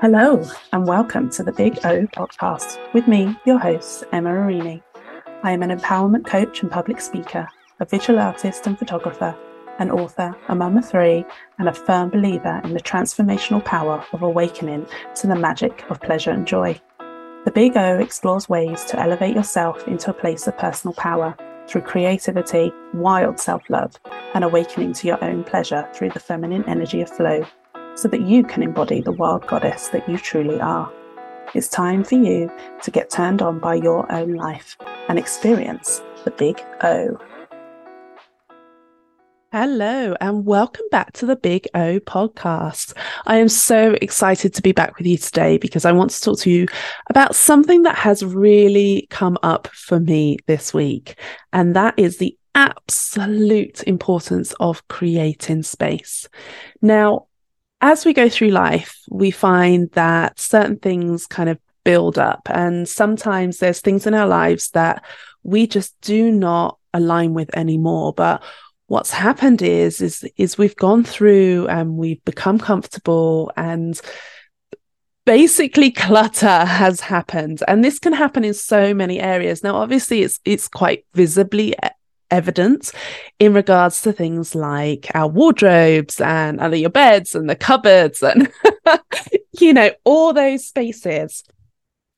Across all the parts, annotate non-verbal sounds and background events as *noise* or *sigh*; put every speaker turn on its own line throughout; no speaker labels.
Hello, and welcome to the Big O podcast with me, your host, Emma Arini. I am an empowerment coach and public speaker, a visual artist and photographer, an author, a mum of three, and a firm believer in the transformational power of awakening to the magic of pleasure and joy. The Big O explores ways to elevate yourself into a place of personal power through creativity, wild self love, and awakening to your own pleasure through the feminine energy of flow so that you can embody the wild goddess that you truly are. It's time for you to get turned on by your own life and experience the big O.
Hello, and welcome back to the Big O podcast. I am so excited to be back with you today because I want to talk to you about something that has really come up for me this week, and that is the absolute importance of creating space. Now, as we go through life, we find that certain things kind of build up. And sometimes there's things in our lives that we just do not align with anymore. But what's happened is, is, is we've gone through and we've become comfortable and basically clutter has happened and this can happen in so many areas now obviously it's it's quite visibly evidence in regards to things like our wardrobes and under your beds and the cupboards and *laughs* you know all those spaces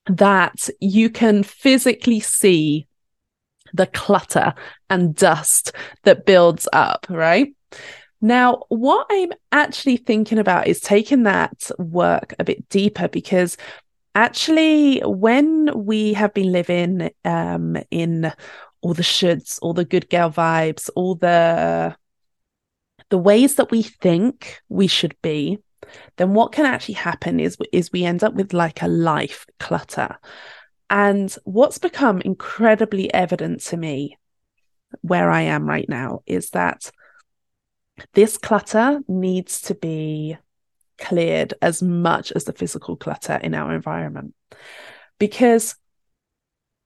that you can physically see the clutter and dust that builds up right? Now what i'm actually thinking about is taking that work a bit deeper because actually when we have been living um, in all the shoulds, all the good girl vibes, all the the ways that we think we should be, then what can actually happen is is we end up with like a life clutter. And what's become incredibly evident to me where I am right now is that this clutter needs to be cleared as much as the physical clutter in our environment. Because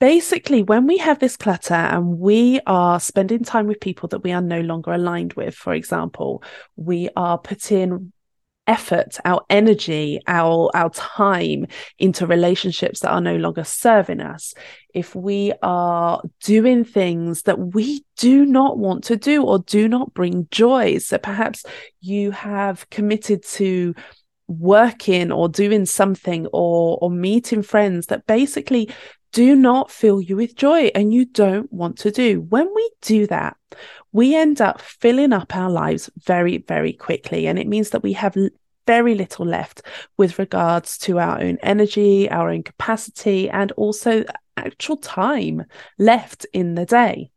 basically, when we have this clutter and we are spending time with people that we are no longer aligned with, for example, we are putting effort, our energy, our our time into relationships that are no longer serving us, if we are doing things that we do not want to do or do not bring joy, so perhaps you have committed to working or doing something or or meeting friends that basically do not fill you with joy and you don't want to do. When we do that, we end up filling up our lives very, very quickly. And it means that we have very little left with regards to our own energy, our own capacity, and also actual time left in the day.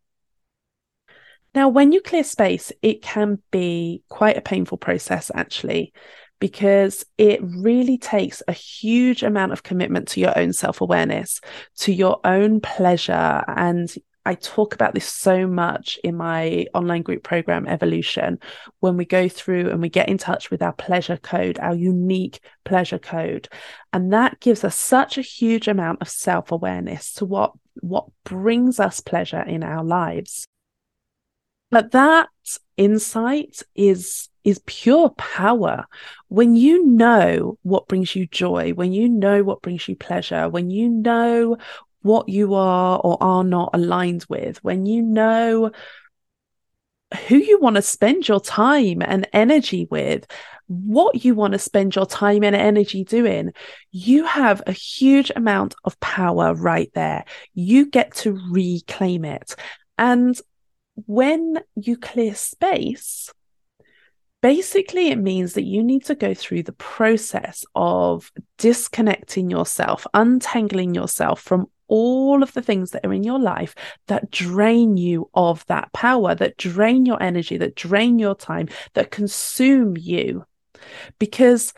Now, when you clear space, it can be quite a painful process, actually because it really takes a huge amount of commitment to your own self awareness, to your own pleasure. And I talk about this so much in my online group program, Evolution, when we go through and we get in touch with our pleasure code, our unique pleasure code. And that gives us such a huge amount of self awareness to what, what brings us pleasure in our lives. But that insight is is pure power. When you know what brings you joy, when you know what brings you pleasure, when you know what you are or are not aligned with, when you know who you want to spend your time and energy with, what you want to spend your time and energy doing, you have a huge amount of power right there. You get to reclaim it. And when you clear space, basically it means that you need to go through the process of disconnecting yourself, untangling yourself from all of the things that are in your life that drain you of that power, that drain your energy, that drain your time, that consume you. Because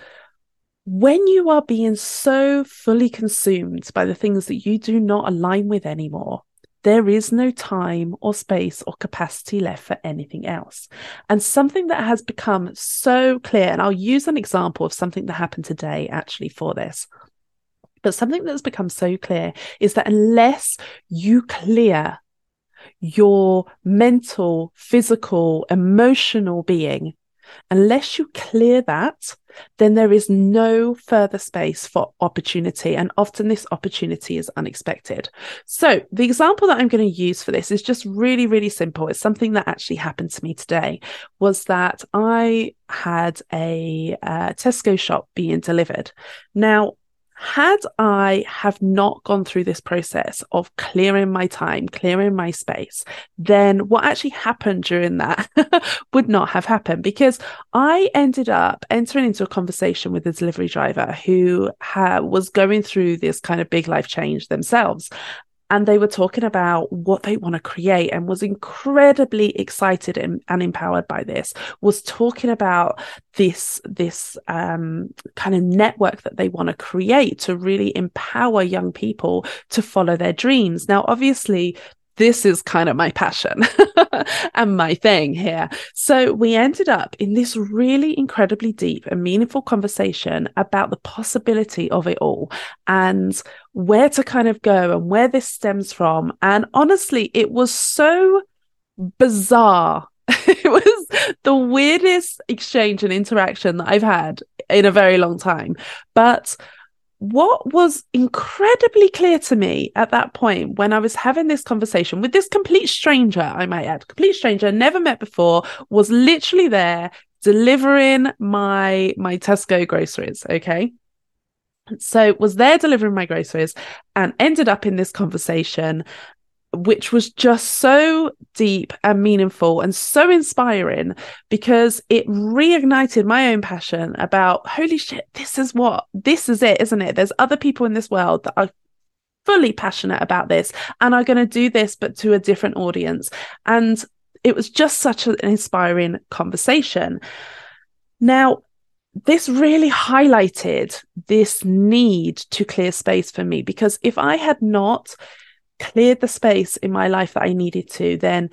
when you are being so fully consumed by the things that you do not align with anymore, there is no time or space or capacity left for anything else. And something that has become so clear, and I'll use an example of something that happened today actually for this. But something that's become so clear is that unless you clear your mental, physical, emotional being Unless you clear that, then there is no further space for opportunity. And often this opportunity is unexpected. So, the example that I'm going to use for this is just really, really simple. It's something that actually happened to me today was that I had a uh, Tesco shop being delivered. Now, had I have not gone through this process of clearing my time, clearing my space, then what actually happened during that *laughs* would not have happened because I ended up entering into a conversation with a delivery driver who ha- was going through this kind of big life change themselves and they were talking about what they want to create and was incredibly excited and, and empowered by this was talking about this this um, kind of network that they want to create to really empower young people to follow their dreams. Now obviously this is kind of my passion *laughs* and my thing here. So we ended up in this really incredibly deep and meaningful conversation about the possibility of it all and where to kind of go and where this stems from. And honestly, it was so bizarre. *laughs* it was the weirdest exchange and interaction that I've had in a very long time. But what was incredibly clear to me at that point when I was having this conversation with this complete stranger, I might add, complete stranger, never met before, was literally there delivering my my Tesco groceries. Okay. So was there delivering my groceries and ended up in this conversation which was just so deep and meaningful and so inspiring because it reignited my own passion about holy shit, this is what this is it, isn't it? There's other people in this world that are fully passionate about this and are going to do this, but to a different audience. And it was just such an inspiring conversation. Now, this really highlighted this need to clear space for me because if I had not cleared the space in my life that I needed to, then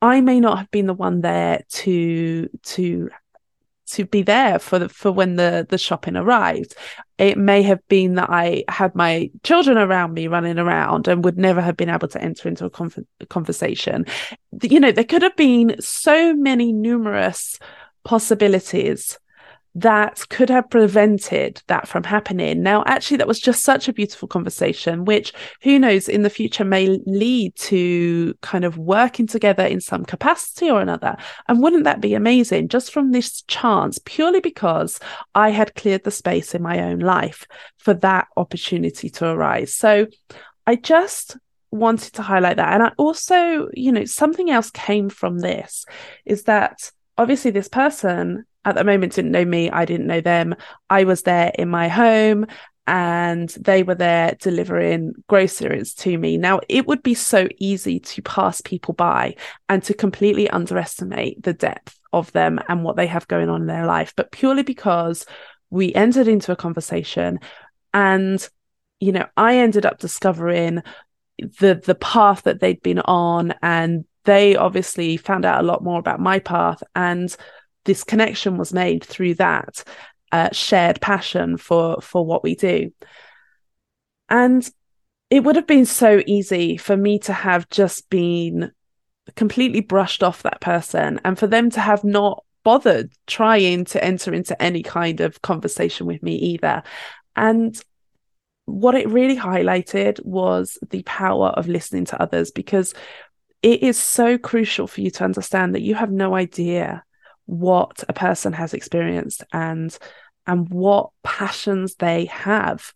I may not have been the one there to to to be there for the for when the the shopping arrived. It may have been that I had my children around me running around and would never have been able to enter into a, conf- conversation. You know, there could have been so many numerous possibilities that could have prevented that from happening. Now, actually, that was just such a beautiful conversation, which who knows in the future may lead to kind of working together in some capacity or another. And wouldn't that be amazing just from this chance, purely because I had cleared the space in my own life for that opportunity to arise? So I just wanted to highlight that. And I also, you know, something else came from this is that obviously this person at the moment didn't know me. I didn't know them. I was there in my home and they were there delivering groceries to me. Now, it would be so easy to pass people by and to completely underestimate the depth of them and what they have going on in their life, but purely because we entered into a conversation and you know i ended up discovering the the path that they'd been on and they obviously found out a lot more about my path and this connection was made through that uh, shared passion for for what we do. And it would have been so easy for me to have just been completely brushed off that person and for them to have not bothered trying to enter into any kind of conversation with me either. And what it really highlighted was the power of listening to others because it is so crucial for you to understand that you have no idea what a person has experienced and and what passions they have.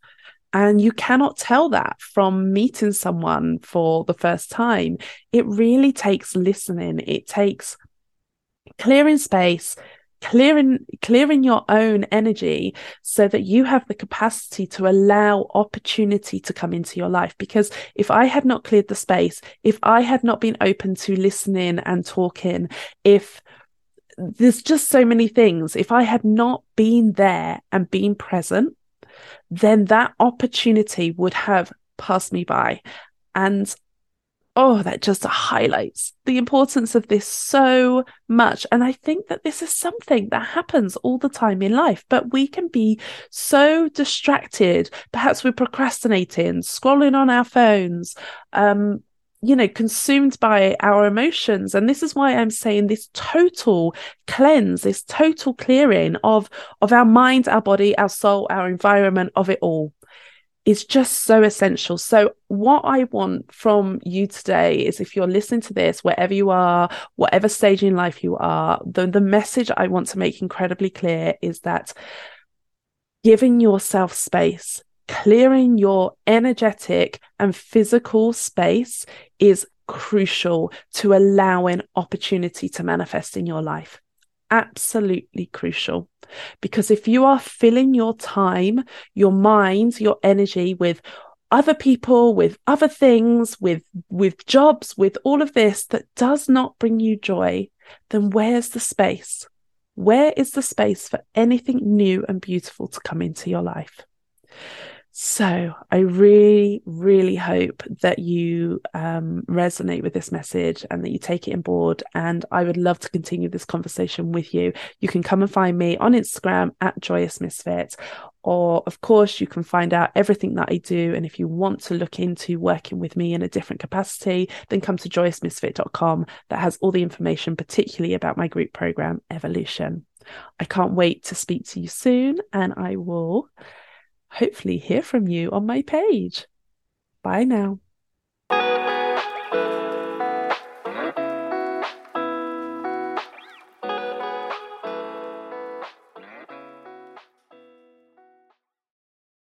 And you cannot tell that from meeting someone for the first time. It really takes listening. It takes clearing space clearing clearing your own energy so that you have the capacity to allow opportunity to come into your life because if i had not cleared the space if i had not been open to listening and talking if there's just so many things. If I had not been there and been present, then that opportunity would have passed me by. And oh, that just highlights the importance of this so much. And I think that this is something that happens all the time in life, but we can be so distracted. Perhaps we're procrastinating, scrolling on our phones, um, you know consumed by our emotions and this is why i'm saying this total cleanse this total clearing of of our mind our body our soul our environment of it all is just so essential so what i want from you today is if you're listening to this wherever you are whatever stage in life you are the the message i want to make incredibly clear is that giving yourself space clearing your energetic and physical space is crucial to allowing opportunity to manifest in your life. Absolutely crucial. Because if you are filling your time, your mind, your energy with other people with other things with with jobs with all of this that does not bring you joy then where's the space where is the space for anything new and beautiful to come into your life so I really, really hope that you um, resonate with this message and that you take it on board. And I would love to continue this conversation with you. You can come and find me on Instagram at Joyous Misfit. Or, of course, you can find out everything that I do. And if you want to look into working with me in a different capacity, then come to joyousmisfit.com. That has all the information, particularly about my group program, Evolution. I can't wait to speak to you soon, and I will hopefully hear from you on my page. Bye now.